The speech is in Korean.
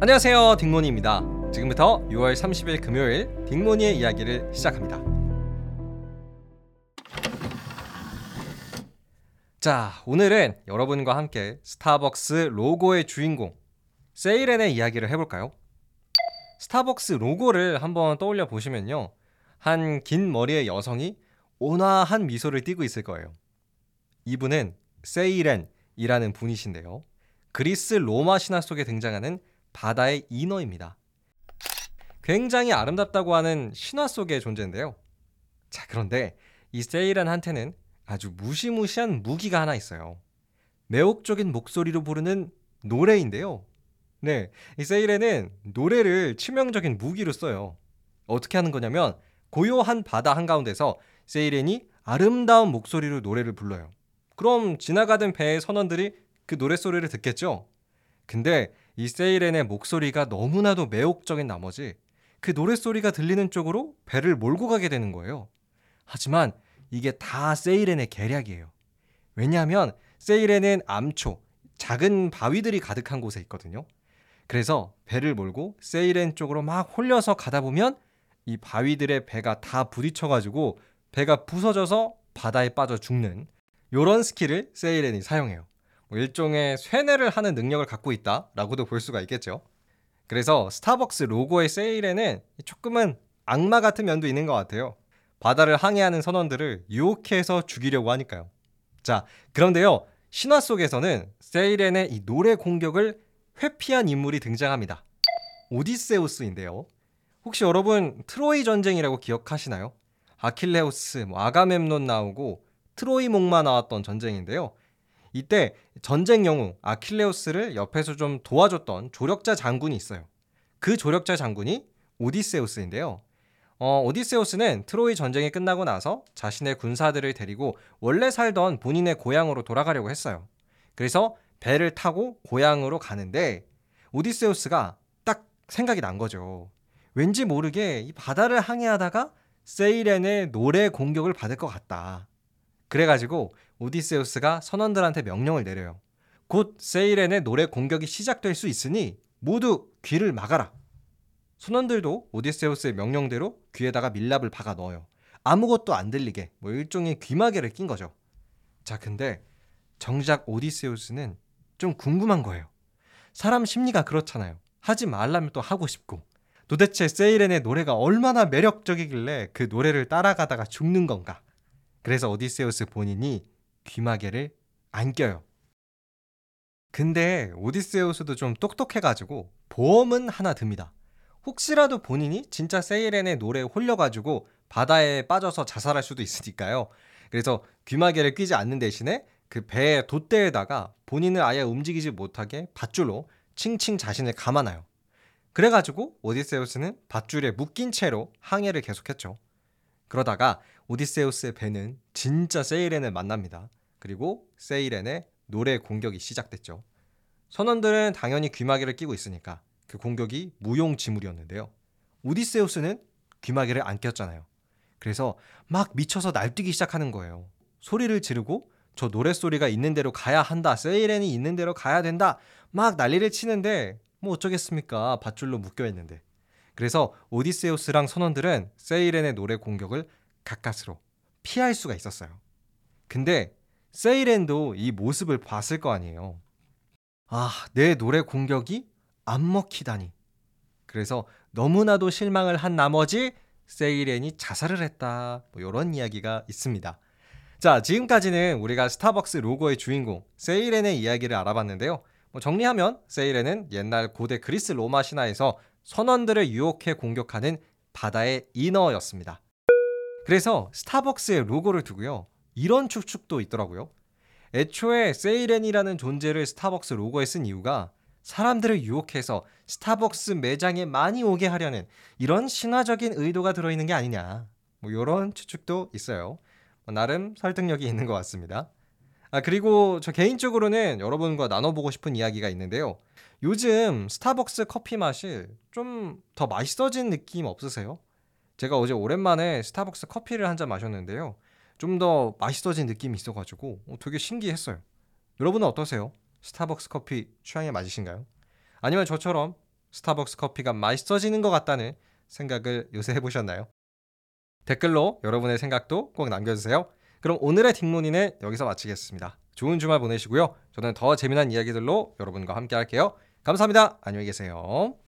안녕하세요 딩모니입니다. 지금부터 6월 30일 금요일 딩모니의 이야기를 시작합니다. 자 오늘은 여러분과 함께 스타벅스 로고의 주인공 세일렌의 이야기를 해볼까요? 스타벅스 로고를 한번 떠올려 보시면요 한 긴 머리의 여성이 온화한 미소를 띠고 있을 거예요. 이분은 세이렌이라는 분이신데요. 그리스 로마 신화 속에 등장하는 바다의 인어입니다. 굉장히 아름답다고 하는 신화 속의 존재인데요. 자, 그런데 이 세이렌한테는 아주 무시무시한 무기가 하나 있어요. 매혹적인 목소리로 부르는 노래인데요. 네, 이 세이렌은 노래를 치명적인 무기로 써요. 어떻게 하는 거냐면 고요한 바다 한가운데서 세이렌이 아름다운 목소리로 노래를 불러요. 그럼 지나가던 배의 선원들이 그 노래소리를 듣겠죠? 근데 이 세이렌의 목소리가 너무나도 매혹적인 나머지 그 노랫소리가 들리는 쪽으로 배를 몰고 가게 되는 거예요. 하지만 이게 다 세이렌의 계략이에요. 왜냐하면 세이렌은 암초, 작은 바위들이 가득한 곳에 있거든요. 그래서 배를 몰고 세이렌 쪽으로 막 홀려서 가다 보면 이 바위들에 배가 다 부딪혀가지고 배가 부서져서 바다에 빠져 죽는 이런 스킬을 세이렌이 사용해요. 뭐 일종의 세뇌를 하는 능력을 갖고 있다라고도 볼 수가 있겠죠. 그래서 스타벅스 로고의 세이렌은 조금은 악마 같은 면도 있는 것 같아요. 바다를 항해하는 선원들을 유혹해서 죽이려고 하니까요. 자, 그런데요. 신화 속에서는 세이렌의 이 노래 공격을 회피한 인물이 등장합니다. 오디세우스인데요. 혹시 여러분 트로이 전쟁이라고 기억하시나요? 아킬레우스, 뭐 아가멤논 나오고 트로이 목마 나왔던 전쟁인데요. 이때 전쟁 영웅 아킬레우스를 옆에서 좀 도와줬던 조력자 장군이 있어요. 그 조력자 장군이 오디세우스인데요. 어, 오디세우스는 트로이 전쟁이 끝나고 나서 자신의 군사들을 데리고 원래 살던 본인의 고향으로 돌아가려고 했어요. 그래서 배를 타고 고향으로 가는데 오디세우스가 딱 생각이 난 거죠. 왠지 모르게 이 바다를 항해하다가 세이렌의 노래 공격을 받을 것 같다. 그래가지고 오디세우스가 선원들한테 명령을 내려요. 곧 세이렌의 노래 공격이 시작될 수 있으니 모두 귀를 막아라. 선원들도 오디세우스의 명령대로 귀에다가 밀랍을 박아 넣어요. 아무것도 안 들리게 뭐 일종의 귀마개를 낀 거죠. 자, 근데 정작 오디세우스는 좀 궁금한 거예요. 사람 심리가 그렇잖아요. 하지 말라면 또 하고 싶고. 도대체 세이렌의 노래가 얼마나 매력적이길래 그 노래를 따라가다가 죽는 건가? 그래서 오디세우스 본인이 귀마개를 안 껴요. 근데 오디세우스도 좀 똑똑해가지고 보험은 하나 듭니다. 혹시라도 본인이 진짜 세이렌의 노래에 홀려가지고 바다에 빠져서 자살할 수도 있으니까요. 그래서 귀마개를 끼지 않는 대신에 그 배의 돛대에다가 본인을 아예 움직이지 못하게 밧줄로 칭칭 자신을 감아놔요. 그래가지고 오디세우스는 밧줄에 묶인 채로 항해를 계속했죠. 그러다가 오디세우스의 배는 진짜 세이렌을 만납니다. 그리고 세이렌의 노래 공격이 시작됐죠. 선원들은 당연히 귀마개를 끼고 있으니까 그 공격이 무용지물이었는데요. 오디세우스는 귀마개를 안 꼈잖아요. 그래서 막 미쳐서 날뛰기 시작하는 거예요. 소리를 지르고 저 노랫소리가 있는 대로 가야 한다. 세이렌이 있는 대로 가야 된다. 막 난리를 치는데 뭐 어쩌겠습니까. 밧줄로 묶여 있는데. 그래서 오디세우스랑 선원들은 세이렌의 노래 공격을 가까스로 피할 수가 있었어요. 근데 세이렌도 이 모습을 봤을 거 아니에요. 아, 내 노래 공격이 안 먹히다니. 그래서 너무나도 실망을 한 나머지 세이렌이 자살을 했다. 뭐 이런 이야기가 있습니다. 자, 지금까지는 우리가 스타벅스 로고의 주인공 세이렌의 이야기를 알아봤는데요. 뭐 정리하면 세이렌은 옛날 고대 그리스 로마 신화에서 선원들을 유혹해 공격하는 바다의 인어였습니다. 그래서 스타벅스의 로고를 두고요. 이런 추측도 있더라고요. 애초에 세이렌이라는 존재를 스타벅스 로고에 쓴 이유가 사람들을 유혹해서 스타벅스 매장에 많이 오게 하려는 이런 신화적인 의도가 들어있는 게 아니냐. 뭐 이런 추측도 있어요. 뭐 나름 설득력이 있는 것 같습니다. 아, 그리고 저 개인적으로는 여러분과 나눠보고 싶은 이야기가 있는데요. 요즘 스타벅스 커피 맛이 좀 더 맛있어진 느낌 없으세요? 제가 어제 오랜만에 스타벅스 커피를 한 잔 마셨는데요. 좀 더 맛있어진 느낌이 있어가지고 어, 되게 신기했어요. 여러분은 어떠세요? 스타벅스 커피 취향에 맞으신가요? 아니면 저처럼 스타벅스 커피가 맛있어지는 것 같다는 생각을 요새 해보셨나요? 댓글로 여러분의 생각도 꼭 남겨주세요. 그럼 오늘의 딩모니는 여기서 마치겠습니다. 좋은 주말 보내시고요. 저는 더 재미난 이야기들로 여러분과 함께 할게요. 감사합니다. 안녕히 계세요.